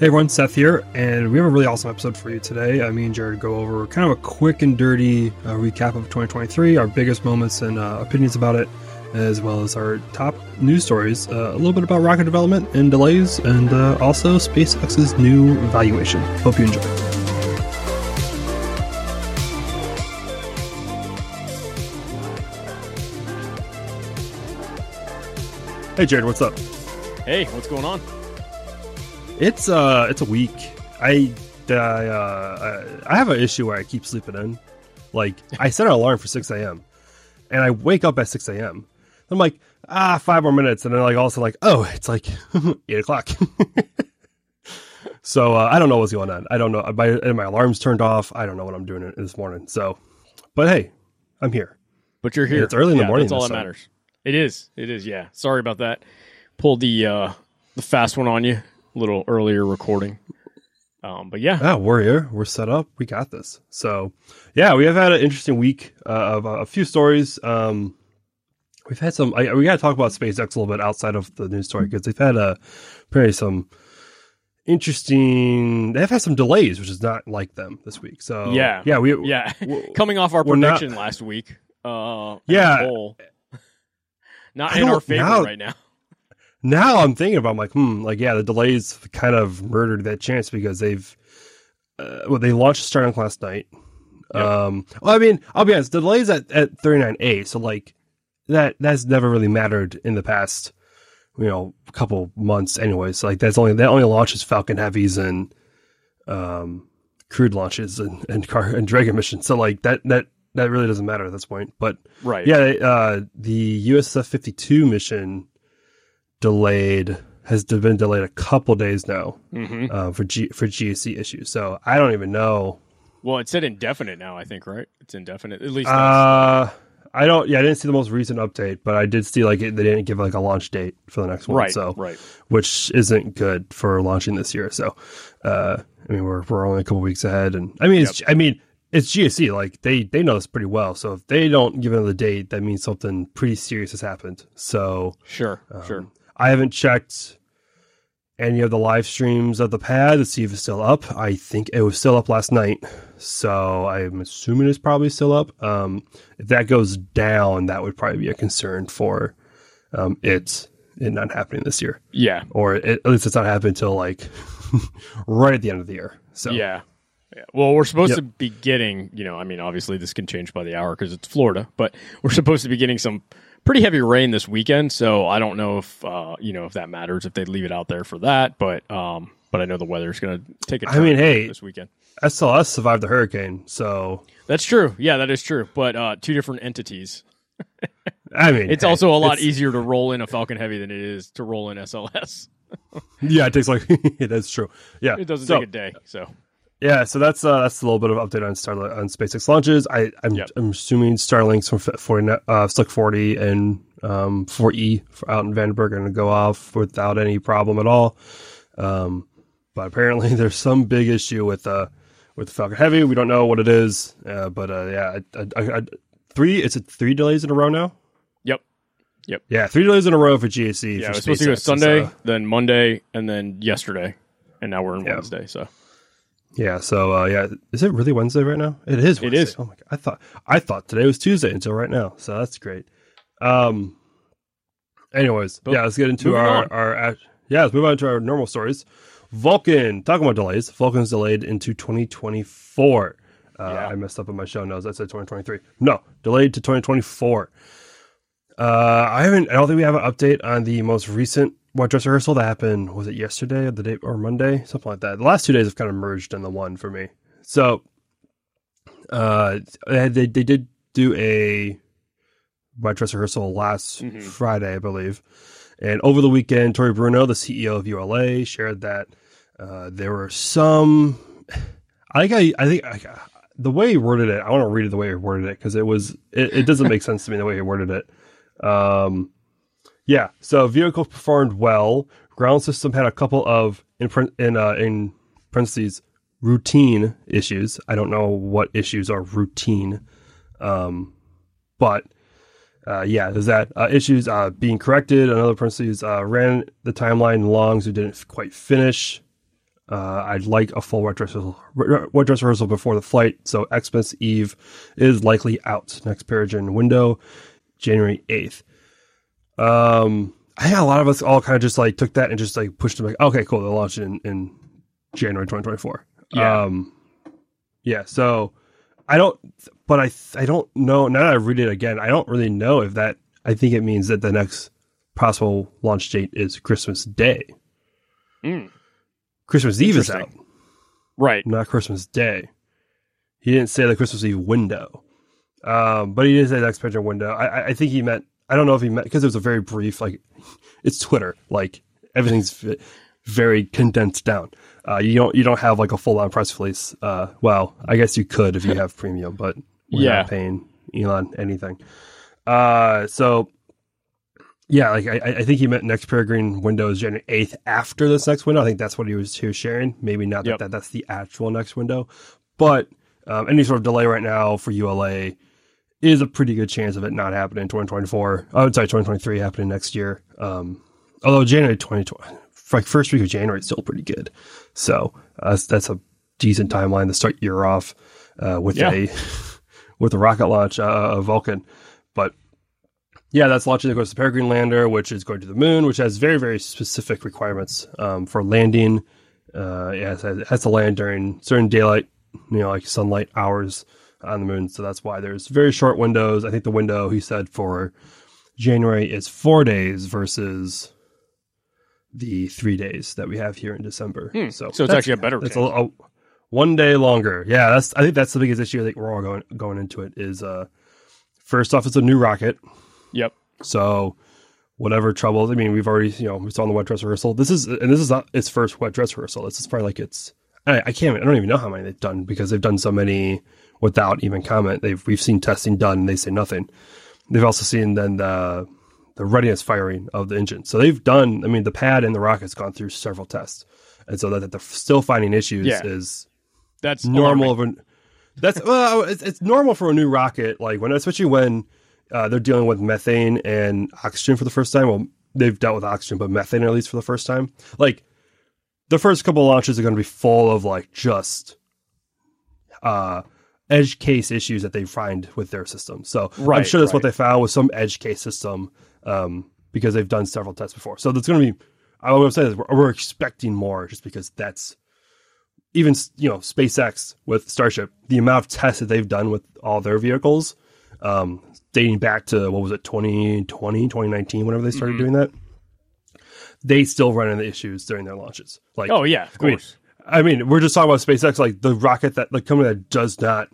Hey everyone, Seth here, and we have a really awesome episode for you today. Uh, me and Jared go over kind of a quick and dirty uh, recap of 2023, our biggest moments and uh, opinions about it, as well as our top news stories, uh, a little bit about rocket development and delays, and uh, also SpaceX's new valuation. Hope you enjoy. Hey Jared, what's up? Hey, what's going on? It's uh, it's a week. I uh, uh, I have an issue where I keep sleeping in. Like I set an alarm for six a.m. and I wake up at six a.m. I'm like ah five more minutes, and then like also like oh it's like eight o'clock. so uh, I don't know what's going on. I don't know. My my alarm's turned off. I don't know what I'm doing this morning. So, but hey, I'm here. But you're here. It's early in the morning That's all that time. matters. It is. It is. Yeah. Sorry about that. Pulled the uh the fast one on you little earlier recording. Um, but yeah, Ah, we're here. We're set up. We got this. So, yeah, we have had an interesting week uh, of uh, a few stories. Um, we've had some. I, we got to talk about SpaceX a little bit outside of the news story because they've had a pretty some interesting. They've had some delays, which is not like them this week. So, Yeah. yeah, we yeah. Coming off our we're not- prediction last week. Uh, Yeah. not in our favor now- right now. Now I'm thinking about I'm like, hmm, like yeah, the delays kind of murdered that chance because they've uh, well, they launched Starlink last night. Yep. Um, well, I mean, I'll be honest, the delays at at 39A, so like that that's never really mattered in the past, you know, couple months. Anyways, like that's only that only launches Falcon Heavies and um crewed launches and and car and Dragon missions. So like that that that really doesn't matter at this point. But Right. yeah, uh, the USSF 52 mission delayed has been delayed a couple days now hmm uh, for G, for GAC issues. So I don't even know. Well, it said indefinite now. I think right. It's indefinite. At least. Uh, I don't. Yeah, I didn't see the most recent update, but I did see like it, they didn't give like a launch date for the next one. right. So Right. which isn't good for launching this year. So, uh, I mean, we're we're only a couple weeks ahead, and I mean, it's I mean, it's GSE. Like they they know this pretty well. So if they don't give another date, that means something pretty serious has happened. So Sure. um, sure. I haven't checked any of the live streams of the pad to see if it's still up. I think it was still up last night, so I'm assuming it's probably still up. Um, if that goes down, that would probably be a concern for um, it it not happening this year Yeah. or it, at least it's not happening until like right at the end of the year. So Yeah. Yeah. Well, we're supposed Yep. to be getting, you know, I mean, obviously this can change by the hour because it's Florida, but we're supposed to be getting some pretty heavy rain this weekend. So I don't know if, uh, you know, if that matters, if they leave it out there for that. But, um, but I know the weather's going to take a I turn mean, hey- this weekend. SLS survived the hurricane, so That's true. Yeah, that is true. But uh, two different entities. I mean, It's hey, also a lot easier to roll in a Falcon Heavy than it is to roll in SLS. Yeah, it takes like that's true. Yeah, It doesn't so, take a day. So Yeah, so that's uh, that's a little bit of update on Starlink on SpaceX launches. I I'm, Yep. I'm assuming Starlink's from f- 40, uh, Slick 40 and um 4E out in Vandenberg are going to go off without any problem at all. Um, but apparently there's some big issue with uh with the Falcon Heavy. We don't know what it is, uh, but uh, yeah, I, I, I, three it's three delays in a row now. Yep. Yep. Yeah, three delays in a row for GAC. Yeah, for it was supposed to go SpaceX. Sunday, uh, then Monday, and then yesterday. And now we're in Yeah. Wednesday. So Yeah, so uh, yeah, is it really Wednesday right now? It is. It Wednesday. is. Oh my god, I thought I thought today was Tuesday until right now. So that's great. Um. Anyways, But yeah, let's get into our on. our yeah, let's move on to our normal stories. Vulcan, talking about delays. Vulcan's delayed into 2024. Uh, Yeah. I messed up on my show notes. I said 2023. No, delayed to 2024. Uh, I haven't. I don't think we have an update on the most recent wet dress rehearsal that happened. Was it yesterday or the day or Monday, something like that? The last two days have kind of merged in the one for me. So, uh, they they, did do a wet dress rehearsal last Mhm. Friday, I believe, and over the weekend, Tory Bruno, the CEO of ULA, shared that uh, there were some. I think I, I think I, the way he worded it. I want to read it the way he worded it because it was it, it doesn't make sense to me the way he worded it. Um, yeah. So vehicle performed well. Ground system had a couple of in in uh, in parentheses routine issues. I don't know what issues are routine, um, but uh, yeah, there's that uh, issues uh, being corrected. Another parentheses uh, ran the timeline long, so didn't quite finish. Uh, I'd like a full wet dress dress rehearsal before the flight. So Xmas Eve is likely out. Next Peregrine window, January 8th. Um, I think a lot of us all kind of just like took that and just like pushed it like, okay, cool. They'll launch it in, in January 2024. Yeah. Um, yeah. So I don't, but I, I don't know. Now that I read it again, I don't really know if that, I think it means that the next possible launch date is Christmas Day. Mm. Christmas Eve is out, Right. not Christmas Day. He didn't say the Christmas Eve window, um, but he did say the expansion window. I, I- I think he meant. I don't know if he meant because it was a very brief. Like, it's Twitter. Like everything's very condensed down. Uh, you don't you don't have like a full on press release. Uh, well, I guess you could if you have premium, but we're Yeah. not paying Elon anything. Uh, so yeah, like I, I- think he meant next Peregrine window is January eighth after this next window. I think that's what he was, he was sharing. Maybe not that, that that's the actual next window, but um, any sort of delay right now for ULA is a pretty good chance of it not happening in 2024. I would say 2023 happening next year. Um, although January 2020, like first week of January is still pretty good. So uh, that's, that's a decent timeline to start year off uh, with Yeah. a with a rocket launch uh, of Vulcan. But yeah, that's launching of course the Peregrine lander, which is going to the moon, which has very very specific requirements um, for landing. Uh, yeah, it has, it has to land during certain daylight, you know, like sunlight hours on the moon. So that's why there's very short windows. I think the window he said for January is four days versus the three days that we have here in December. Hmm. So, So it's actually a better chance. a, a- one day longer. Yeah, that's. I think that's the biggest issue. I think we're all going going into it. Is uh, first off, it's a new rocket. Yep. So whatever troubles, I mean, we've already, you know, we saw in the wet dress rehearsal. This is, and this is not its first wet dress rehearsal. This is probably like its, I, I can't, I don't even know how many they've done because they've done so many without even comment. They've, we've seen testing done and they say nothing. They've also seen then the, the readiness firing of the engine. So they've done, I mean, the pad and the rocket's gone through several tests. And so that, that they're still finding issues Yeah. is That's normal alarming. of a that's well it's, it's normal for a new rocket like when especially when uh, they're dealing with methane and oxygen for the first time well they've dealt with oxygen but methane at least for the first time like the first couple of launches are going to be full of like just uh edge case issues that they find with their system so i'm sure that's what they found with some edge case system um because they've done several tests before so that's going to be i would say we're, we're expecting more just because that's even you know SpaceX with Starship, the amount of tests that they've done with all their vehicles, um, dating back to what was it 2020, 2019, whenever they Mm-hmm. started doing that, they still run into issues during their launches. Like, Oh yeah, of I mean, course. I mean, we're just talking about SpaceX, like the rocket that the company that does not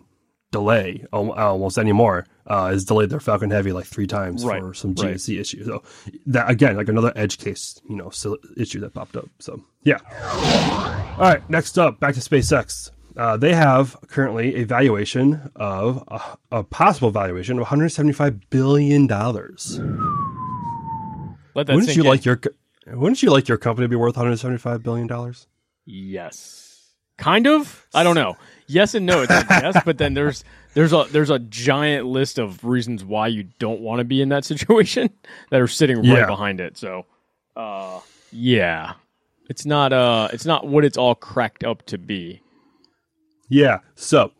delay almost anymore uh, has delayed their Falcon Heavy like three times Right, for some right. GSE issues. So that again, like another edge case, you know, issue that popped up. So yeah. All right, next up, back to SpaceX. Uh, they have currently a valuation of a, a possible valuation of 175 billion dollars. Wouldn't you in. like your Wouldn't you like your company to be worth 175 billion dollars? Yes. Kind of. I don't know. Yes and no. It's like yes, but then there's there's a there's a giant list of reasons why you don't want to be in that situation that are sitting right Yeah. behind it. So, uh, yeah, it's not uh it's not what it's all cracked up to be. Yeah. So,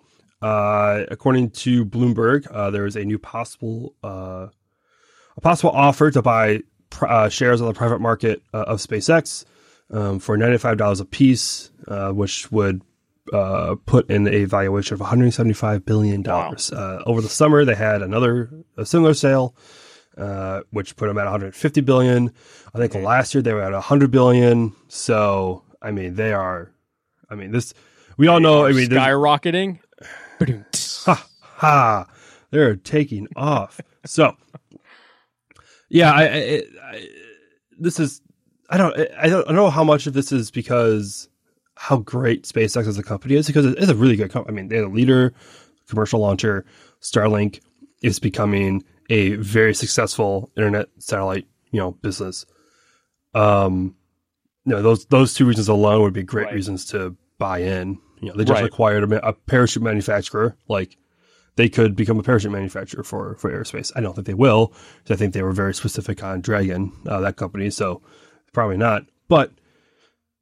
uh, according to Bloomberg, uh, there is a new possible uh, a possible offer to buy pr- uh, shares on the private market uh, of SpaceX um, for ninety five dollars a piece, uh, which would uh, put in a valuation of one hundred seventy five billion dollars. Uh, over the summer, they had another a similar sale. Uh, which put them at 150 billion. I think last year they were at 100 billion. So, I mean, they are. I mean, this. We all know. I mean, skyrocketing. Ha ha they're taking off so yeah I, I, I this is I don't, I don't know how much of this is because how great spacex as a company is because it's a really good company i mean they're the leader commercial launcher. Starlink is becoming a very successful internet satellite you know business. Um you know those those two reasons alone would be great Right. reasons to buy in. You know they just Right. acquired a, a parachute manufacturer. Like they could become a parachute manufacturer for for aerospace i don't think they will i think they were very specific on dragon uh, that company so probably not. But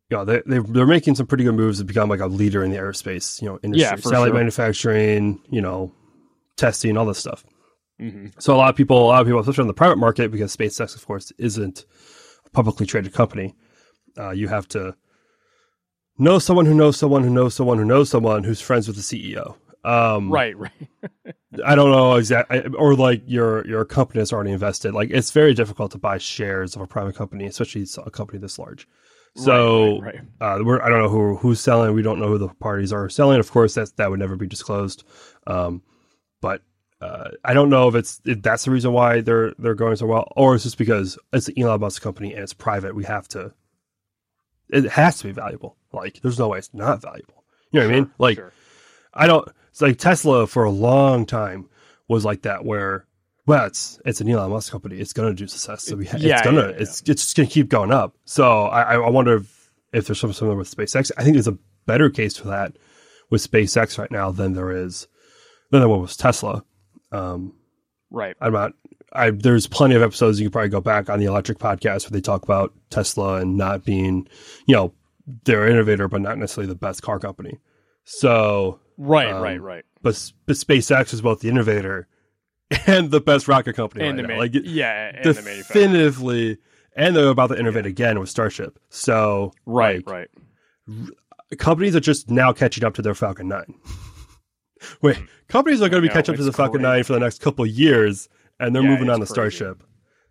you know, they, they they're making some pretty good moves to become like a leader in the aerospace, you know, industry, Yeah, for satellite sure. manufacturing, you know, testing, all this stuff. hmm So a lot of people, a lot of people, especially on the private market, because SpaceX, of course, isn't a publicly traded company. Uh, you have to know someone who knows someone who knows someone who knows someone who's friends with the CEO. Um, Right, right. I don't know exactly, or like your your company is already invested. Like it's very difficult to buy shares of a private company, especially a company this large. So right, right, uh, we're, I don't know who who's selling. We don't know who the parties are selling. Of course, that's that would never be disclosed. Um, but uh, I don't know if it's if that's the reason why they're they're going so well, or it's just because it's an Elon Musk company and it's private. We have to. It has to be valuable. Like, there's no way it's not valuable. You know what I mean? Like, Sure. I don't. It's like Tesla for a long time was like that, where well, it's it's an Elon Musk company. It's gonna do success. So we ha- Yeah, it's gonna yeah, yeah. it's it's just gonna keep going up. So I I wonder if, if there's something similar with SpaceX. I think there's a better case for that with SpaceX right now than there is than there was Tesla. Um, right. I'm not. I there's plenty of episodes you can probably go back on the Electrek podcast where they talk about Tesla and not being, you know, they're innovator but not necessarily the best car company. So Right, Um, right, right. but, but SpaceX is both the innovator and the best rocket company And right the now. man- like yeah, and the definitively, and they're about to innovate again with Starship. So Right, like, right. companies are just now catching up to their Falcon Nine. Wait, companies are going to be catching up to the Falcon crazy. Nine for the next couple of years, and they're Yeah, moving on to crazy. Starship.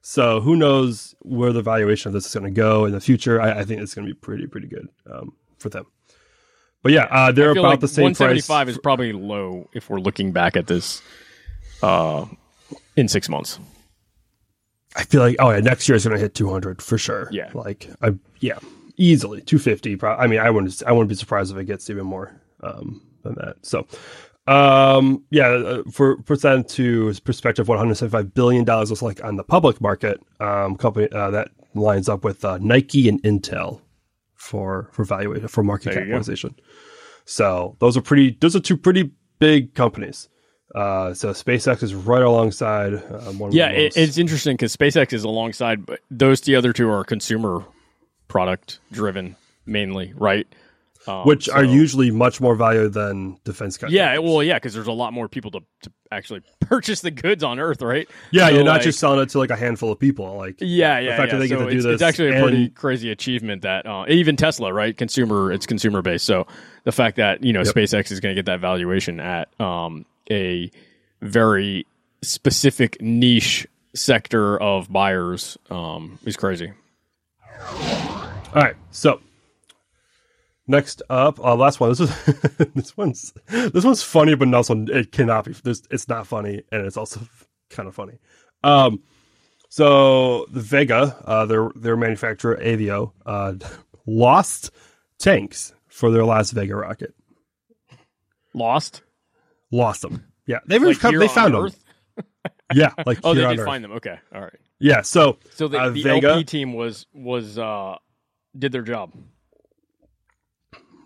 So who knows where the valuation of this is going to go in the future? I, I think it's going to be pretty pretty good um, for them. But yeah, uh, they're about like the same price. 175 is probably low if we're looking back at this uh, in six months. I feel like oh yeah, next year is going to hit 200 for sure. Yeah. like I yeah, easily 250. Pro- I mean, I wouldn't I wouldn't be surprised if it gets even more um, than that. So, um, yeah, uh, for put to perspective, 175 billion dollars looks like on the public market. Um, company uh, that lines up with uh, Nike and Intel for for valuation for market There capitalization. So those are pretty. Those are two pretty big companies. Uh, so SpaceX is right alongside. Um, one of Yeah, the it, it's interesting because SpaceX is alongside, but those the other two are consumer product driven mainly, right? Um, which are usually much more valuable than defense contractors. Yeah, well, yeah, because there's a lot more people to, to actually purchase the goods on Earth, right? yeah, So, you're not like- just selling it to like a handful of people. Like, Yeah, yeah, fact that yeah. they get so to do it's, this it's actually a pretty and- crazy achievement that uh, even Tesla, right? Consumer, it's consumer based. So the fact that you know Yep. SpaceX is going to get that valuation at um, a very specific niche sector of buyers um, is crazy. all right, so next up, uh, last one. This is this one's this one's funny, but also it cannot be. This it's not funny, and it's also kind of funny. Um, so the Vega, uh, their their manufacturer Avio, uh, lost tanks for their last Vega rocket. Lost. Lost them. Yeah, they've Like come, they found them. Yeah, like Oh, they on did Earth. find them. Okay, all right. Yeah, so So the, Uh, the Vega? LP team was was uh, did their job.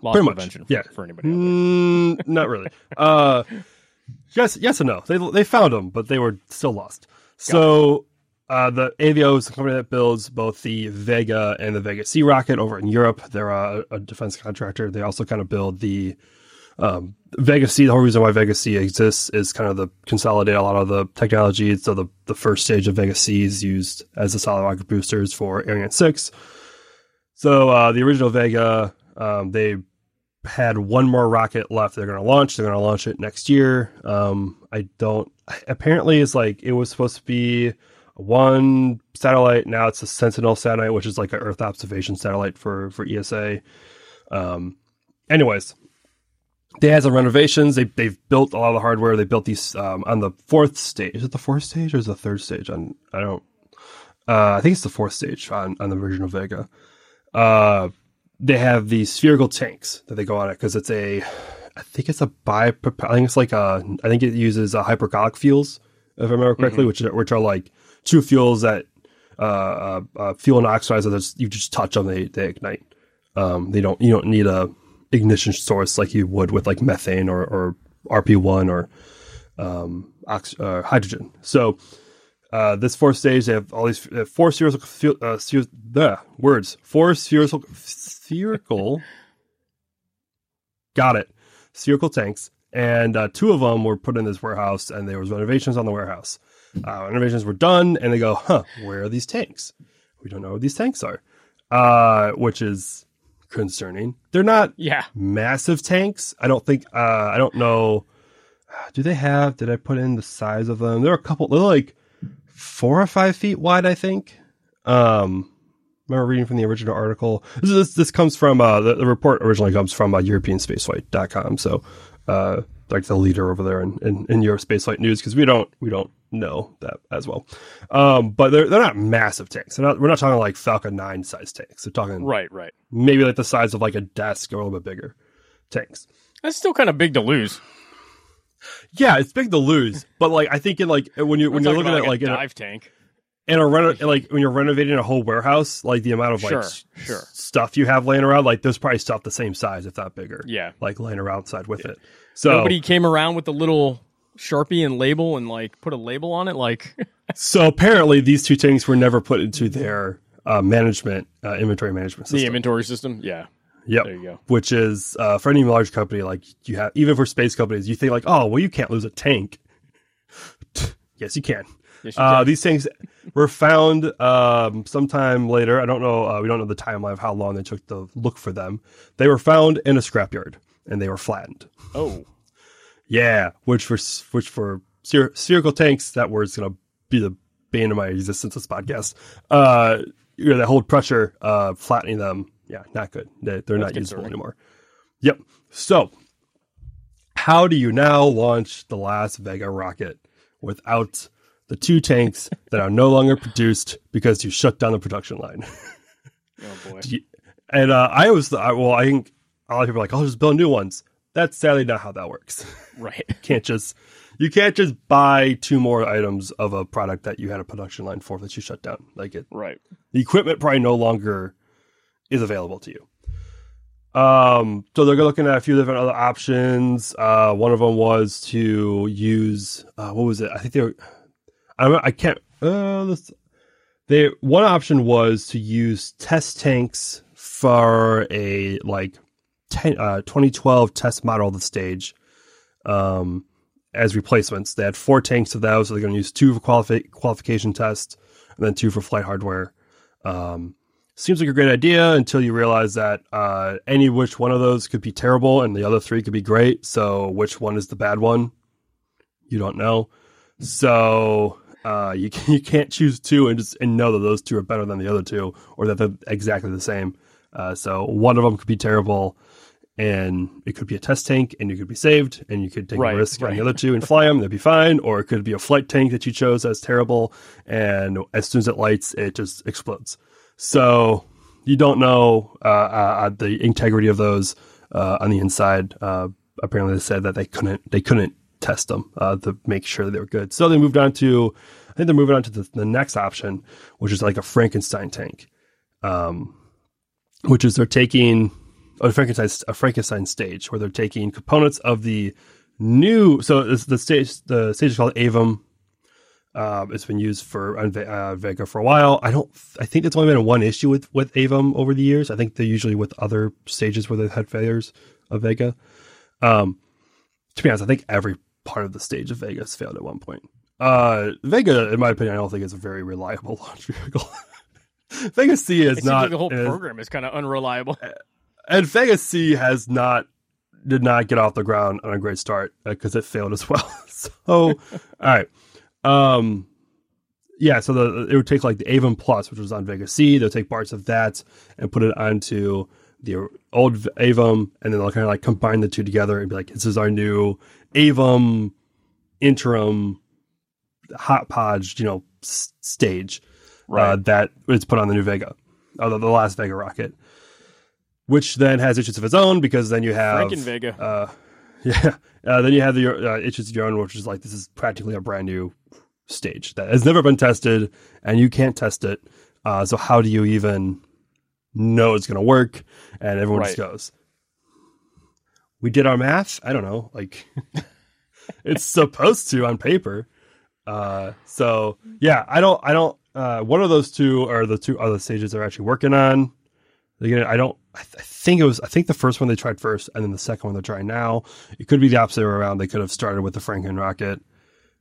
Lost Pretty much, for, yeah. for anybody. Mm, not really. Uh, yes, yes and no. They they found them, but they were still lost. So uh, the Avio is the company that builds both the Vega and the Vega C rocket over in Europe. They're a, a defense contractor. They also kind of build the um, Vega C. The whole reason why Vega C exists is kind of the consolidate a lot of the technology. So the the first stage of Vega C is used as the solid rocket boosters for Ariane six. So uh, the original Vega, um, they had one more rocket left. They're going to launch. They're going to launch it next year. Um, I don't. Apparently, it's like it was supposed to be one satellite. Now it's a Sentinel satellite, which is like an Earth observation satellite for for ESA. Um, anyways, they had some renovations. They they've built a lot of the hardware. They built these um, on the fourth stage. Is it the fourth stage or is it the third stage? On I don't. Uh, I think it's the fourth stage on on the original Vega. Uh, they have these spherical tanks that they go on it because it's a, I think it's a bi. I think it's like a. I think it uses uh, hypergolic fuels, if I remember correctly, which are, which are like two fuels that uh, uh, uh, fuel and oxidize. That you just touch them, they they ignite. Um, they don't. You don't need a ignition source like you would with like methane or or RP one or um, ox- uh, hydrogen. So uh, this fourth stage, they have all these uh, four spherical, fuel- uh, sphere- the words, four spherical, spherical. got it. Spherical tanks, and uh, two of them were put in this warehouse, and there was renovations on the warehouse. Uh, renovations were done, and they go, "Huh? Where are these tanks? We don't know where these tanks are," uh, which is concerning. They're not Yeah. massive tanks. I don't think. Uh, I don't know. Do they have? Did I put in the size of them? There are a couple. They're like four or five feet wide. I think. Um, remember reading from the original article. This this, this comes from uh, the, the report originally comes from uh, EuropeanSpaceflight.com. So, uh, like the leader over there in in, in your spaceflight news because we don't we don't know that as well. Um, but they're they're not massive tanks. They're not, we're not talking like Falcon Nine size tanks. They're talking Right, right. maybe like the size of like a desk or a little bit bigger tanks. That's still kind of big to lose. Yeah, it's big to lose, but like I think in like when you when you're looking at like a in a, dive tank. In a reno- like when you're renovating a whole warehouse, like the amount of like Sure, s- sure. stuff you have laying around, like there's probably stuff the same size if not bigger, Yeah. like laying around side with it. So Nobody came around with a little sharpie and label and like put a label on it. Like, so apparently these two tanks were never put into their uh, management uh, inventory management system. the inventory system. Yeah. Yep. There you go. Which is uh, for any large company, like you have, even for space companies, you think like, oh, well, you can't lose a tank. yes, you can. Yes, Uh, these things were found um, sometime later. I don't know. Uh, we don't know the timeline of how long they took to look for them. They were found in a scrapyard and they were flattened. oh, Yeah, which for which for spher- spherical tanks, that word's gonna be the bane of my existence. This podcast, uh, you know, that hold pressure, uh, flattening them. Yeah, not good. They, they're not usable anymore. Yep. So, how do you now launch the last Vega rocket without the two tanks that are no longer produced because you shut down the production line? oh boy. And uh, I was, I, well, I think a lot of people are like, "I'll just build new ones." That's sadly not how that works. Right. can't just you can't just buy two more items of a product that you had a production line for that you shut down. Like it, Right. the equipment probably no longer is available to you. Um, so they're looking at a few different other options. Uh, one of them was to use uh, what was it? I think they were. I I can't. Uh, they one option was to use test tanks for a like 10, uh, 2012 test model of the stage um, as replacements. They had four tanks of those, so they're going to use two for qualifi- qualification tests and then two for flight hardware. Um, seems like a great idea until you realize that uh, any which one of those could be terrible and the other three could be great. So which one is the bad one? You don't know. So uh, you can, you can't choose two and just and know that those two are better than the other two or that they're exactly the same. Uh, so one of them could be terrible, and it could be a test tank, and you could be saved, and you could take Right, a risk on the other two and fly them. That'd be fine. Or it could be a flight tank that you chose as terrible, and as soon as it lights, it just explodes. So you don't know uh, uh, the integrity of those uh, on the inside. Uh, apparently, they said that they couldn't they couldn't test them uh, to make sure they were good. So they moved on to I think they're moving on to the, the next option, which is like a Frankenstein tank, um, which is they're taking a Frankenstein a Frankenstein stage where they're taking components of the new. So the stage the stage is called Avum. Um, it's been used for uh, Vega for a while. I don't. I think it's only been one issue with with Avum over the years. I think they're usually with other stages where they've had failures of Vega. Um, to be honest, I think every part of the stage of Vegas failed at one point. Uh, Vega, in my opinion, I don't think it's a very reliable launch vehicle. Vega C is not. the whole is- program is kind of unreliable. and Vega C has not did not get off the ground on a great start because it failed as well. so, all right, um, yeah. So the it would take like the Avum Plus, which was on Vega C. They'll take parts of that and put it onto the old Avum, and then they'll kind of like combine the two together and be like, "This is our new Avum interim hot podge, you know, s- stage." uh, Right. that is put on the new Vega, uh, the, the last Vega rocket, which then has issues of its own because then you have Franken Vega. uh, yeah, uh, then you have the uh, issues of your own, which is like this is practically a brand new stage that has never been tested, and you can't test it. Uh, so how do you even know it's going to work? And everyone just goes, "We did our math. I don't know, like." it's supposed to on paper. Uh, so yeah, I don't, I don't. Uh, one of those two are the two other stages they're actually working on. Again, I don't. I, th- I think it was. I think the first one they tried first, and then the second one they're trying now. It could be the opposite way around. They could have started with the Franken rocket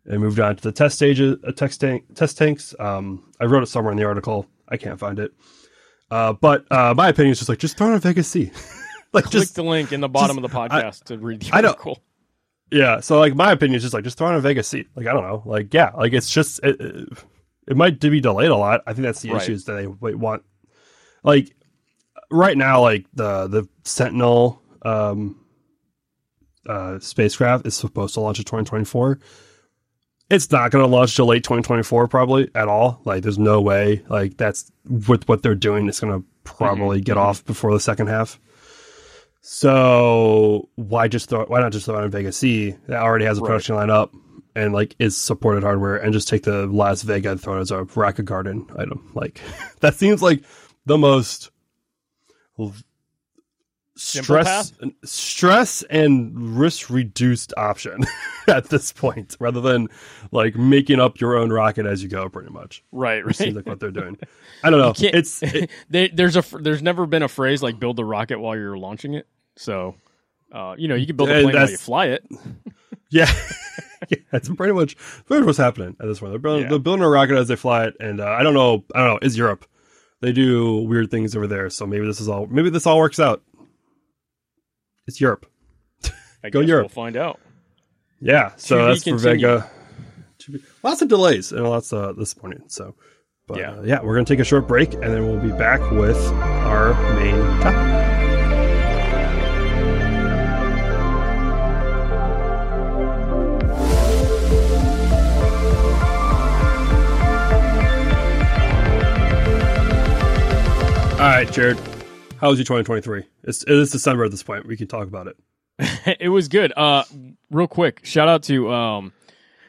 and moved on to the test stages, uh, test, tank, test tanks. Um, I wrote it somewhere in the article. I can't find it. Uh, but uh, my opinion is just like just throw it on Vega C. like Click just the link in the bottom of the podcast to read the I article. yeah. So like my opinion is just like just throw it a Vega C. Like I don't know. Like yeah. Like it's just it, it, it might be delayed a lot. I think that's the Right. issues that they want. Like right now, like the the Sentinel um, uh, spacecraft is supposed to launch in 2024. It's not going to launch till late 2024, probably at all. Like, there's no way. Like, that's with what they're doing. It's going to probably get off before the second half. So why just throw? Why not just throw it on Vega C that already has a Right. production line up and like is supported hardware, and just take the last Vega and throw it as a Rocket Garden item? Like, that seems like the most stress stress and risk reduced option at this point rather than like making up your own rocket as you go pretty much Right, right. seems like what they're doing i don't know it's it, They, there's a there's never been a phrase like build the rocket while you're launching it. So, uh, you know, you can build a plane while you fly it. yeah yeah that's pretty much pretty much what's happening at this point they're building, Yeah. they're building a rocket as they fly it and uh, i don't know i don't know is europe they do weird things over there so maybe this is all maybe this all works out it's europe I Go Europe. We'll find out. Yeah, so that's for. Vega. Lots of delays and lots of disappointing. So, but Yeah. yeah, yeah we're gonna take a short break and then we'll be back with our main topic. All right, Jared. How was your 2023? It's, it is December at this point. We can talk about it. it was good. Uh, real quick, shout out to um,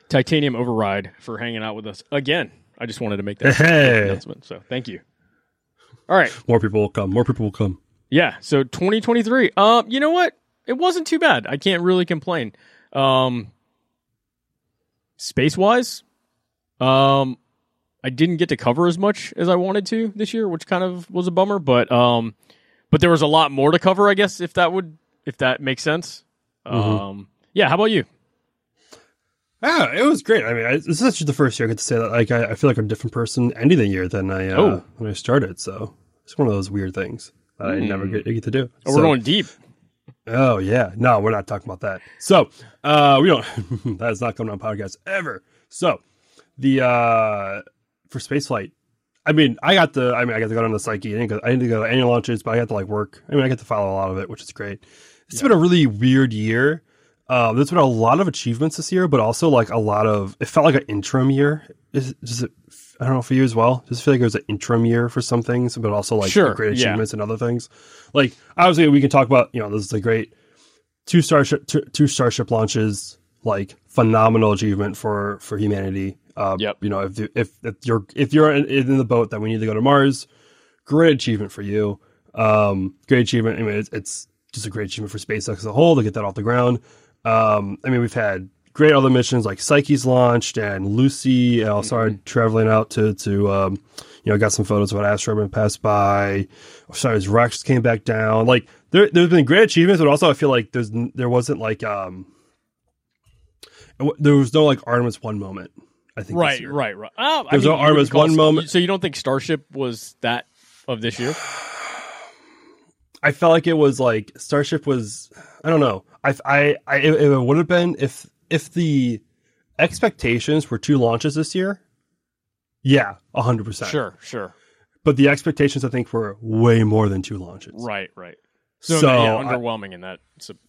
Titanium Override for hanging out with us again. I just wanted to make that Hey. announcement. So thank you. All right. More people will come. More people will come. Yeah. So 2023. Um, you know what? It wasn't too bad. I can't really complain. Um, space wise, um, I didn't get to cover as much as I wanted to this year, which kind of was a bummer. But um, but there was a lot more to cover. I guess if that would if that makes sense. Um, yeah. How about you? Yeah, it was great. I mean, I, this is actually the first year I get to say that. Like, I, I feel like I'm a different person ending the year than I uh, Oh. when I started. So it's one of those weird things that I never get, get to do. Oh, So- we're going deep. Oh yeah, no, we're not talking about that. So uh, we don't. that is not coming on podcast ever. So the uh, for spaceflight. I mean, I got the. I mean, I got to go on the Psyche. I didn't, go, I didn't go to any launches, but I got to like work. I mean, I got to follow a lot of it, which is great. It's been a really weird year. Um, there's been a lot of achievements this year, but also like a lot of. It felt like an interim year. Is does it? I don't know for you as well. Just feel like it was an interim year for some things, but also like Sure, great yeah. achievements and other things. Like obviously, we can talk about. You know, this is a great two starship two, two starship launches. Like phenomenal achievement for for humanity. Uh, Yep. You know, if if if you're if you're in, in the boat that we need to go to Mars, great achievement for you. Um, great achievement. I mean, it's, it's just a great achievement for SpaceX as a whole to get that off the ground. Um, I mean, we've had great other missions like Psyche's launched and Lucy. And I started traveling out to to um, you know, got some photos of an asteroid passed by. OSIRIS-REx came back down. Like there, there's been great achievements, but also I feel like there's there wasn't like um, there was no like Artemis one moment. I think Right, right, right. Oh, I There's mean, no you would Artemis call one moment- So you don't think Starship was that of this year? I felt like it was like Starship was. I don't know. I I, I it, it would have been if if the expectations were two launches this year. Yeah, hundred percent. Sure, sure. But the expectations, I think, were way more than two launches. Right, right. So, So, yeah, I- underwhelming in that.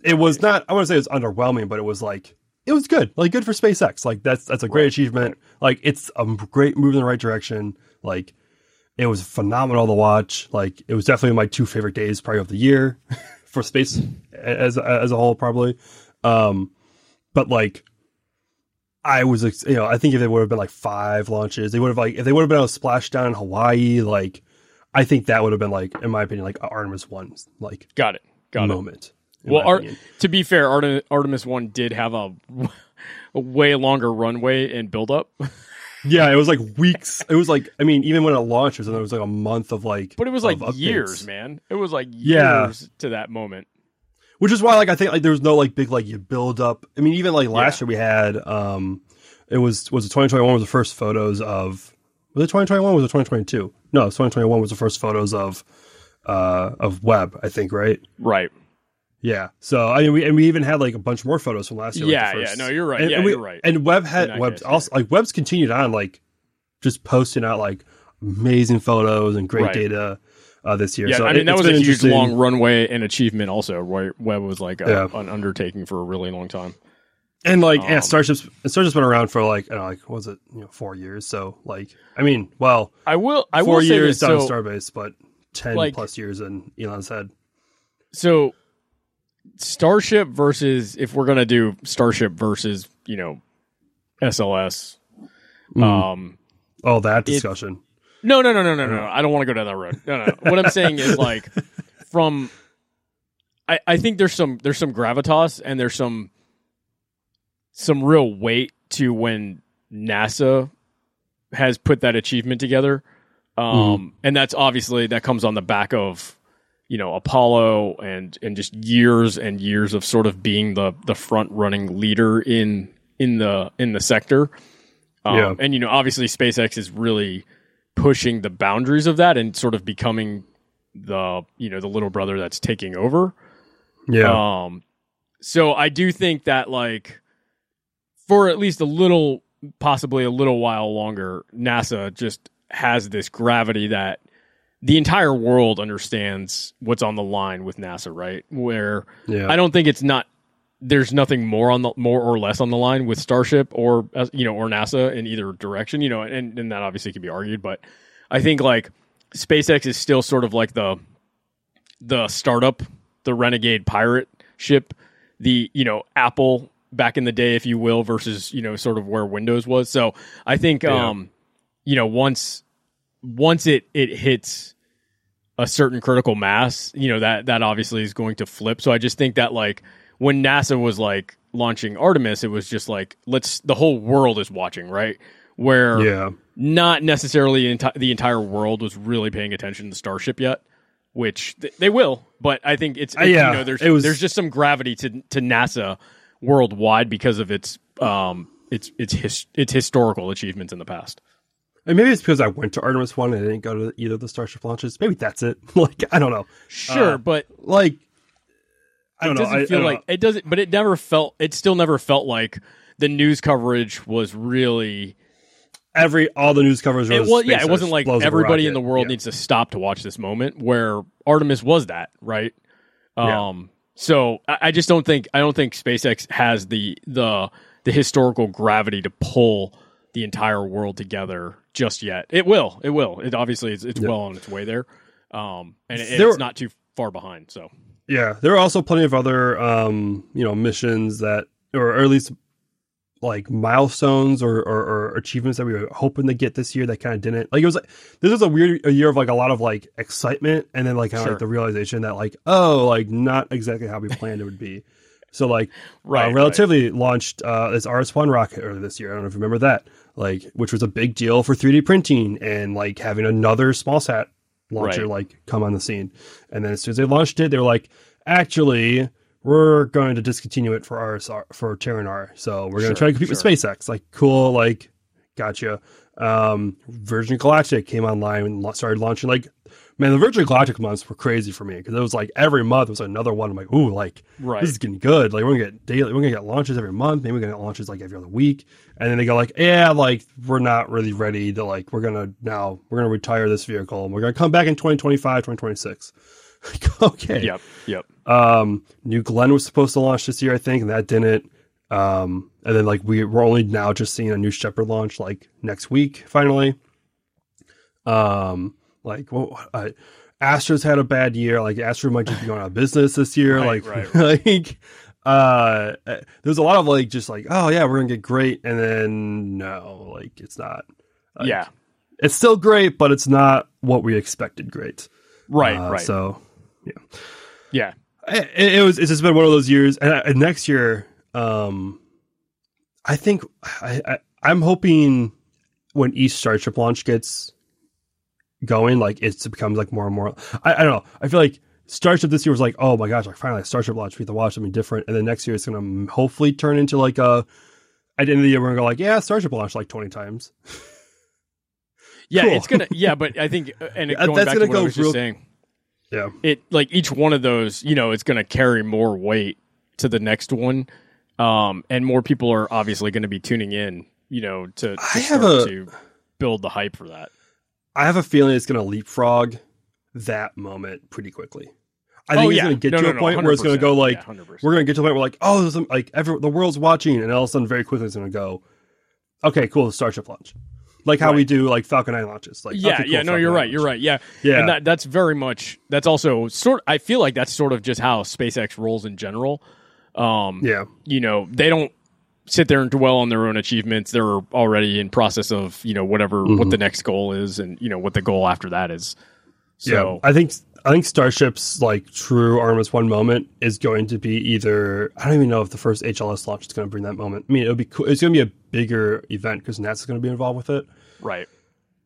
It was not. I want to say it was underwhelming, but it was like it was good. Like good for SpaceX. Like that's that's a great Right, achievement. Like it's a great move in the right direction. Like it was phenomenal to watch. Like it was definitely my two favorite days probably of the year for space as as a whole probably. Um, but like I was you know I think if it would have been like five launches, they would have like if they would have been able to splash down in Hawaii, like I think that would have been like in my opinion like Artemis one like got it. Got it. moment. in Well, Ar- to be fair, Artem- Artemis One did have a, a way longer runway and build up. Yeah, it was like weeks. It was like I mean, even when it launched, it was like a month of like. But it was like updates. years, man. It was like Yeah. years to that moment. which is why like I think like there was no like big like you build up. I mean, even like last Yeah. year we had um, it was was it 2021 was the first photos of was it 2021 was it 2022? No, 2021 was the first photos of uh of Webb. I think right. Right. Yeah. So I mean, we and we even had like a bunch more photos from last year. like, Yeah, the yeah. No, you're right. And, yeah, and we- you're right. And Webb had In that Webb case, also like Webb's continued on like just posting out like amazing photos and great Right. data uh, this year. yeah, so I mean it- that was a huge long runway and achievement. Also, Right? Webb was like a, Yeah. an undertaking for a really long time. And like yeah, Um, Starship's Starship's been around for like I don't know, like what was it you know four years? So like I mean, well, I will. I four will say years this, down so, Starbase, but ten like- plus years in Elon's head. so Starship versus if we're gonna do Starship versus you know SLS. Mm. Um, oh, that discussion. no, no, no, no, no, no. I don't want to go down that road. No, no. What I'm saying is like from. I, I think there's some there's some gravitas and there's some some real weight to when NASA has put that achievement together. Um, and that's obviously that comes on the back of you know Apollo and and just years and years of sort of being the the front running leader in in the in the sector. Um, Yeah. and you know obviously SpaceX is really pushing the boundaries of that and sort of becoming the you know the little brother that's taking over. yeah, Um, so I do think that like for at least a little, possibly a little while longer, NASA just has this gravity that the entire world understands what's on the line with NASA, right? Where yeah, I don't think it's not. There's nothing more on the more or less on the line with Starship or uh, you know or NASA in either direction, you know, and and that obviously can be argued, but I think like SpaceX is still sort of like the the startup, the renegade pirate ship, the you know Apple back in the day, if you will, versus you know sort of where Windows was. So I think Yeah. um you know once once it it hits a certain critical mass, you know that that obviously is going to flip. So I just think that like when NASA was like launching Artemis, it was just like let's the whole world is watching, right? Where yeah. not necessarily enti- the entire world was really paying attention to Starship yet, which th- they will. But I think it's, Uh, yeah, you know there's was- there's just some gravity to to NASA worldwide because of its um its its his, its historical achievements in the past. And maybe it's because I went to Artemis one and I didn't go to either of the Starship launches. Maybe that's it. like I don't know. Sure, Uh, but Like I don't it know. doesn't I, I feel like know. it doesn't. But it never felt. It still never felt like the news coverage was really. every all the news covers. It was yeah. It wasn't like blows up a everybody in the world Yeah. needs to stop to watch this moment. Where Artemis was that right. Yeah. Um. So I, I just don't think I don't think SpaceX has the the the historical gravity to pull the entire world together just yet. It will. It will. It obviously it's, it's Yeah. well on its way there. Um. And it, There- it's not too far behind. So Yeah, there are also plenty of other, um, you know, missions that, or, or at least like milestones or, or, or achievements that we were hoping to get this year that kind of didn't. Like it was like this was a weird a year of like a lot of like excitement and then like kind of Sure. like the realization that like oh like not exactly how we planned it would be. So like Right, uh, right. Relativity launched uh, this RS one rocket earlier this year. I don't know if you remember that, like which was a big deal for 3D printing and like having another small sat launcher Right. like come on the scene. And then as soon as they launched it, they were like, actually, we're going to discontinue it for RSR for Terran R. So we're going Sure, to try to compete with. SpaceX. Like cool, like gotcha. Um, Virgin Galactic came online and started launching. Like, man, the Virgin Galactic months were crazy for me because it was like every month was another one. I'm like, ooh, like Right. this is getting good. Like we're gonna get daily, we're gonna get launches every month. Maybe we're gonna get launches like every other week. And then they go like, yeah, like we're not really ready to like we're gonna now we're gonna retire this vehicle and we're gonna come back in 2025, 2026. Like, okay. yep. Yep. Um, New Glenn was supposed to launch this year, I think, and that didn't. Um, and then like we we're only now just seeing a new Shepard launch like next week, finally. Um, like well, I, Astra's had a bad year. Like Astra might just be going out of business this year. Right, like right, like uh, there's a lot of like just like oh yeah we're gonna get great, and then no, like it's not. Like, yeah. it's still great, but it's not what we expected. Great, Right. Uh, right. So yeah. it, it was it's just been one of those years and, and next year um i think I, I i'm hoping when each Starship launch gets going, like it becomes like more and more. I, I don't know. I feel like Starship this year was like, oh my gosh, like finally Starship launch, we have to watch something different. And then next year it's going to hopefully turn into like a. At the end of the year, we're gonna go like, yeah, Starship launched like twenty times. Yeah, Cool. it's gonna. Yeah, but I think, uh, and going that's back to gonna what I go was just saying, Yeah, it like each one of those, you know, it's going to carry more weight to the next one, um, and more people are obviously going to be tuning in, you know, to, to I have a- to build the hype for that. I have a feeling it's going to leapfrog that moment pretty quickly. I think Oh, it's yeah. going to get No, to no, a no, point where it's going to go like Yeah, we're going to get to a point where like oh there's some, like every, the world's watching and all of a sudden very quickly it's going to go okay cool the Starship launch like how we do like Falcon 9 launches like yeah, okay, cool, yeah, no, Falcon you're 9 right, you're right, yeah, Yeah. and that that's very much that's also sort. I feel like that's sort of just how SpaceX rolls in general. Um, yeah you know, they don't sit there and dwell on their own achievements. They're already in process of you know whatever Mm-hmm. what the next goal is, and you know what the goal after that is. So yeah I think I think Starship's like true Artemis One moment is going to be either I don't even know if the first HLS launch is going to bring that moment. I mean it'll be cool. It's going to be a bigger event because NASA's going to be involved with it. right,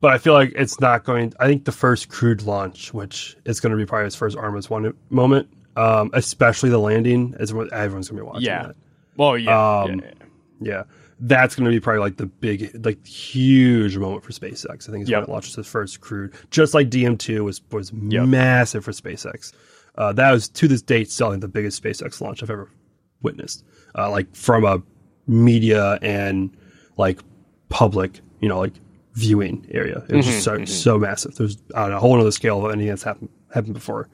but I feel like it's not going. I think the first crewed launch, which is going to be probably his first Artemis one moment, um, especially the landing, is what everyone's going to be watching. Yeah. that. well, yeah, Um, yeah, yeah. Yeah, that's going to be probably like the big, like huge moment for SpaceX. I think it's Yep. when it launches its first crewed, just like DM two was was Yep. massive for SpaceX. Uh, that was to this date still the biggest SpaceX launch I've ever witnessed. Uh, like from a media and like public, you know, like viewing area. It was just so, so massive. There's on a whole other scale of anything that's happened happened before.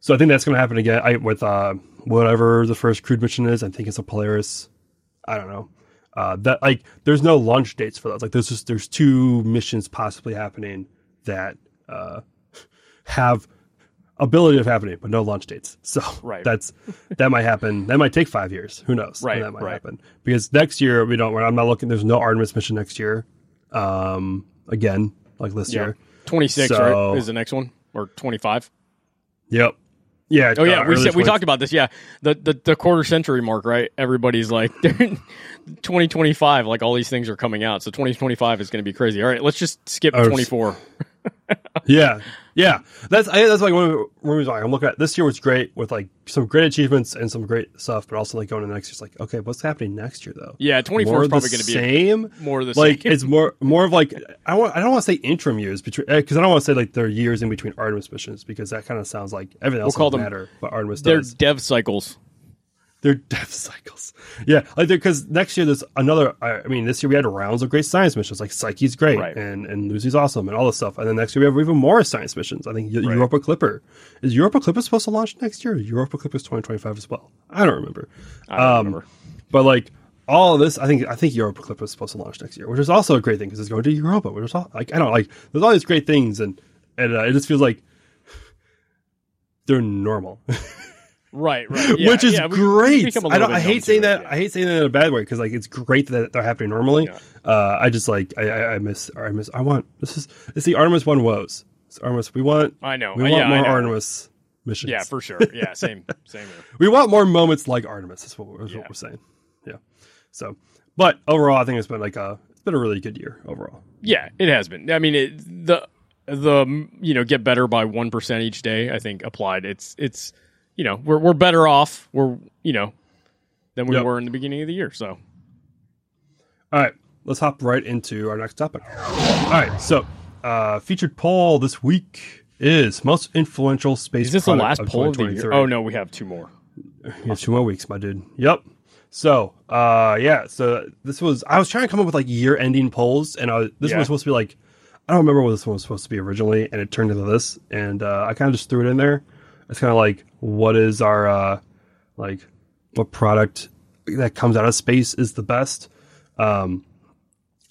So I think that's going to happen again I, with uh, whatever the first crewed mission is. I think it's a Polaris. I don't know. Uh, that like there's no launch dates for those. Like there's just there's two missions possibly happening that uh, have ability of happening, but no launch dates. So Right. that's that might happen. That might take five years. Who knows? Right, that might right. happen because next year we don't. I'm not looking. There's no Artemis mission next year. Um, again, like this yeah. year. Twenty six, So- right, is the next one or twenty five? Yep. Yeah. Oh yeah, uh, we said, we talked about this. Yeah, the, the the quarter century mark, right? Everybody's like, twenty twenty five, like all these things are coming out. So twenty twenty five is going to be crazy. All right, let's just skip Oh, twenty four. Yeah, yeah. That's I, that's like one of the why I'm looking at this year was great with like some great achievements and some great stuff, but also like going to next year, it's like okay, what's happening next year though? Yeah, twenty More is probably going to be same. more of the like same. it's more more of like I want I don't want to say interim years between eh, because I don't want to say like there are years in between Artemis missions because that kind of sounds like everything else call doesn't them- matter, but Artemis They're does. dev cycles. They're death cycles. Yeah, like because next year there's another. I mean, this year we had rounds of great science missions. Like Psyche's great, Right. and and Lucy's awesome, and all this stuff. And then next year we have even more science missions. I think Right. Europa Clipper is Europa Clipper supposed to launch next year. Europa Clipper is 2025 as well. I don't remember. I don't Um, remember. But like all of this, I think I think Europa Clipper is supposed to launch next year, which is also a great thing because it's going to Europa. Which is all, like I don't like there's all these great things, and and uh, it just feels like they're normal. Right, right. Yeah, which is yeah, we- we great. a I don't. I hate saying that. yeah. I hate saying that in a bad way because like it's great that they're happening normally. Uh, I just like I, I, I miss I miss. I want this is it's the Artemis one woes. It's Artemis. We want. I know. We Uh, want yeah, more. Artemis missions. Yeah, for sure. Yeah, same, same. We want more moments like Artemis. That's what, we're, that's what we're saying. Yeah. So, but overall, I think it's been like a it's been a really good year overall. Yeah, it has been. I mean, it, the the you know get better by one percent each day. I think applied. It's it's you know we're we're better off. We're you know than we Yep. were in the beginning of the year. So All right, let's hop right into our next topic. All right, so uh, featured poll this week is most influential space. is this the last poll of the year? Oh no, we have two more. You have two more weeks, my dude. Yep. So, uh, yeah. So this was I was trying to come up with like year-ending polls, and I was, this Yeah. was supposed to be like I don't remember what this one was supposed to be originally, and it turned into this, and uh, I kind of just threw it in there. It's kind of like what is our uh, like what product that comes out of space is the best. Um,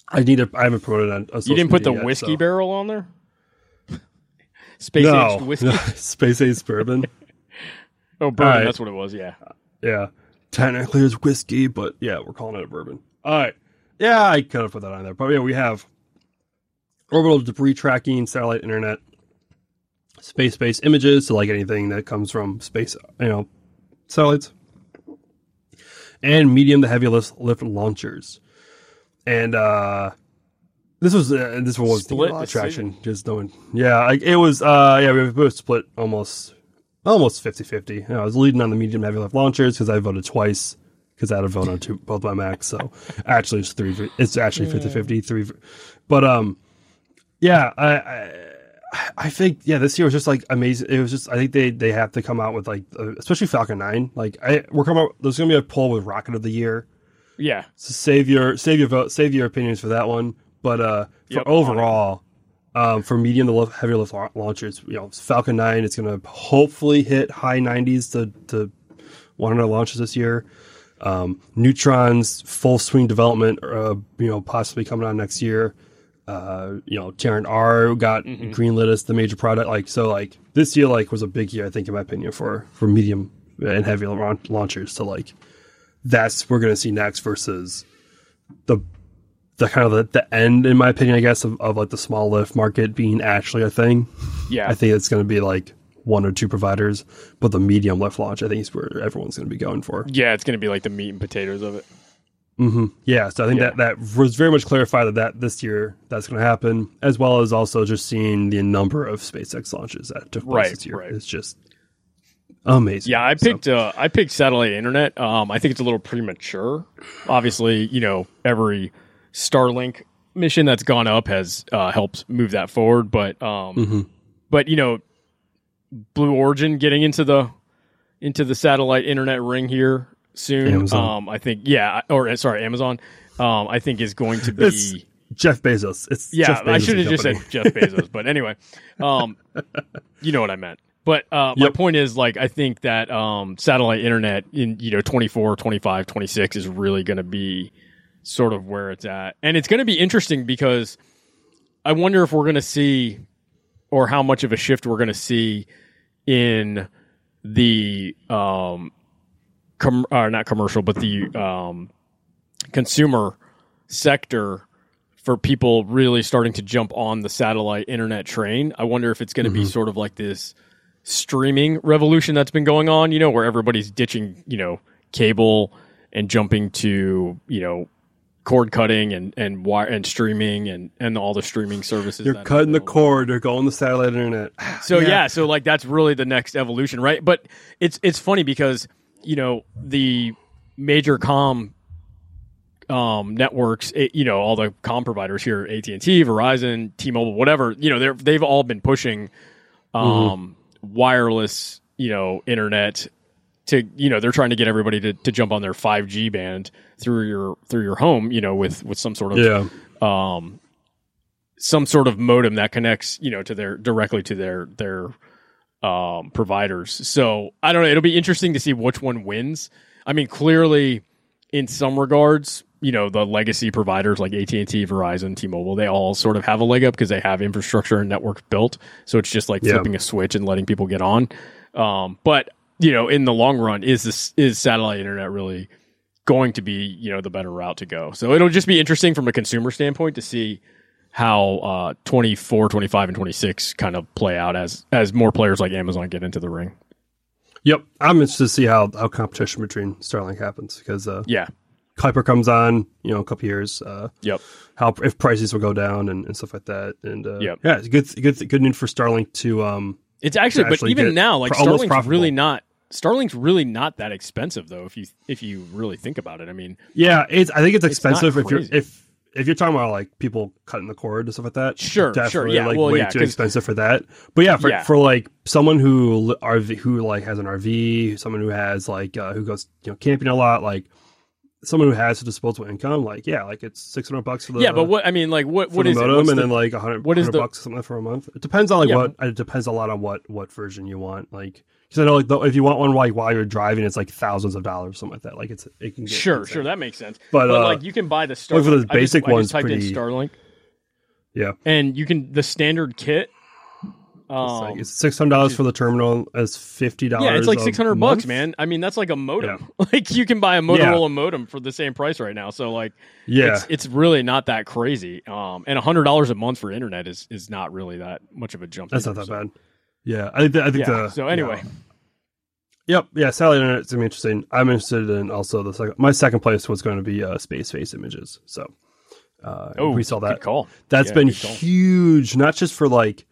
I need to. I haven't promoted on. on You didn't put the yet, whiskey so- barrel on there. Space No, aged whiskey. no, space aged bourbon. Oh, bourbon. Alright. That's what it was. Yeah. Yeah. Technically it's whiskey, but yeah, we're calling it a bourbon. All right. Yeah, I could have put that on there. But yeah, we have orbital debris tracking, satellite internet, space based images, so like anything that comes from space, you know, satellites, and medium to heavy lift, lift launchers. And uh This was uh, this one was Split a lot of decision. Just knowing, yeah, like it was. uh Yeah, we were both split almost almost 50-50. You know, I was leading on the medium heavy lift launchers because I voted twice because I had a vote on two, both my Macs. So actually, it's three. It's actually 50-50, Three, but um, yeah, I. I I think yeah, this year was just like amazing. It was just I think they they have to come out with like uh, especially Falcon Nine. Like I we're coming out. There's gonna be a poll with Rocket of the Year. Yeah. So save your save your vote, save your opinions for that one. But uh, for Yep, overall, um, for medium to lift, heavy lift la- launchers, you know, Falcon Nine, it's going to hopefully hit high 90s to to 100 launches this year. Um, Neutron's full swing development, uh, you know, possibly coming on next year. Uh, you know, Terran R got greenlit as the major product. Like so, like this year, like was a big year, I think, in my opinion, for for medium and heavy laun- launchers to like that's we're going to see next versus the the kind of the, the end in my opinion i guess of, of like the small lift market being actually a thing Yeah. i think it's going to be like one or two providers but the medium lift launch i think is where everyone's going to be going for yeah, it's going to be like the meat and potatoes of it. Hmm yeah so i think Yeah. that that was very much clarified that, that this year that's going to happen as well as also just seeing the number of spacex launches that took place Right, this year right. it's just amazing Yeah, I So- picked uh, I picked satellite internet. Um, I think it's a little premature. Obviously, you know every Starlink mission that's gone up has uh, helped move that forward. But um, Mhm. but you know, Blue Origin getting into the into the satellite internet ring here soon. Amazon. Um, I think yeah, or uh, sorry, Amazon. Um, I think is going to be. It's jeff bezos it's Yeah, Jeff I should have just said Jeff Bezos, but anyway, um, you know what I meant. But uh, my Yep. point is, like, I think that um, satellite internet in you know 24, 25, 26 is really going to be sort of where it's at, and it's going to be interesting because I wonder if we're going to see, or how much of a shift we're going to see in the um, com- or not commercial, but the um, consumer sector for people really starting to jump on the satellite internet train. I wonder if it's going to be sort of like this streaming revolution that's been going on, you know, where everybody's ditching, you know, cable and jumping to, you know, cord cutting and and wire and streaming and and all the streaming services. They're that cutting the cord. They're going the satellite internet. So yeah. Yeah. so like that's really the next evolution, right? But it's it's funny because you know the major com um, networks, it, you know, all the com providers here, AT and T, Verizon, T-Mobile, whatever, you know, they're they've all been pushing um, wireless, you know, internet to you know they're trying to get everybody to, to jump on their 5G band through your through your home, you know, with with some sort of Yeah. um, some sort of modem that connects, you know, to their directly to their their um, providers. So I don't know. It'll be interesting to see which one wins. I mean, clearly, in some regards, you know, the legacy providers like AT and T, Verizon, T-Mobile, they all sort of have a leg up because they have infrastructure and network built. So it's just like Yeah. flipping a switch and letting people get on. Um, but you know, in the long run, is this is satellite internet really? going to be you know the better route to go so it'll just be interesting from a consumer standpoint to see how uh 24 25 and 26 kind of play out as as more players like amazon get into the ring Yep. I'm interested to see how, how competition between Starlink happens because uh, yeah Kuiper comes on, you know, a couple years. Uh, yep how if prices will go down and, and stuff like that. And uh, Yep. yeah, it's good, good, good news for Starlink to um, it's actually but actually even now like starlink's profitable. really not starlink's really not that expensive though if you if you really think about it i mean yeah, it's I think it's expensive if you're if if you're talking about like people cutting the cord and stuff like that. Sure, sure, definitely yeah, like well, way yeah, too expensive for that. But yeah, for Yeah. for like someone who RV who like has an RV, someone who has like uh, who goes you know camping a lot, like someone who has a disposable income, like yeah, like it's six hundred bucks for the yeah but what i mean like what what is it? modem What's and the- then like a hundred what is the- bucks something for a month. It depends on like Yeah, what it depends a lot on what what version you want. Like because I know like the, if you want one like while you're driving, it's like thousands of dollars, something like that. Like it's it can get sure insane. sure that makes sense But, but, uh, like you can buy the starlink for the I just- basic I just ones, typed in starlink Yeah, and you can the standard kit it's, um, like, it's six hundred dollars for the terminal. As fifty dollars. Yeah, it's like six hundred bucks, man. I mean, that's like a modem. Like you can buy a Motorola modem for the same price right now. So like, Yeah, it's it's really not that crazy. Um, and hundred dollars a month for internet is is not really that much of a jump. that's either, not that so- bad. Yeah, I think I think Yeah. the so anyway, yeah. Yep, yeah, satellite internet's gonna be interesting. I'm interested in also the second. My second place was going to be uh, space based images. So, Uh, Oh, we saw that. call. That's Yeah, been call. huge, not just for like,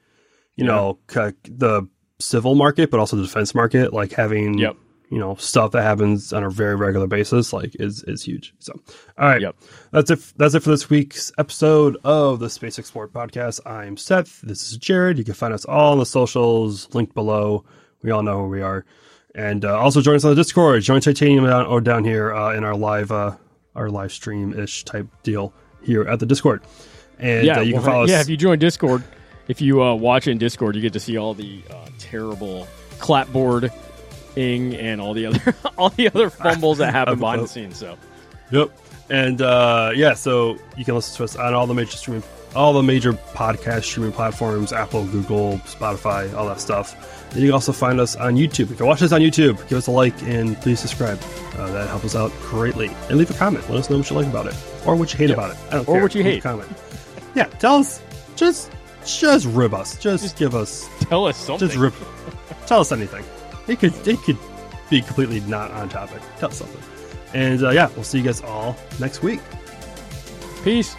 you know, c- the civil market, but also the defense market. Like having, Yep. You know, stuff that happens on a very regular basis, like is is huge. So, all right, Yep. that's it. That's it for this week's episode of the Space Explored podcast. I'm Seth. This is Jared. You can find us all on the socials linked below. We all know where we are, and uh, also join us on the Discord. Join Titanium down or down here uh, in our live uh, our live stream ish type deal here at the Discord. And yeah, uh, you well, can follow us. Yeah, if you join Discord, if you uh, watch in Discord, you get to see all the uh, terrible clapboard ing and all the other all the other fumbles that happen behind the scenes. So Yep. And uh, yeah, so you can listen to us on all the major streaming, all the major podcast streaming platforms: Apple, Google, Spotify, all that stuff. And you can also find us on YouTube. If you watch us on YouTube, give us a like and please subscribe. Uh, that helps us out greatly. And leave a comment. Let us know what you like about it or what you hate about it. I don't Or care. what you Leave hate. Comment. Yeah, tell us. Just, just rib us. Just, give us. tell us something. Just rib. tell us anything. It could. It could be completely not on topic. Tell something. And uh, yeah, we'll see you guys all next week. Peace.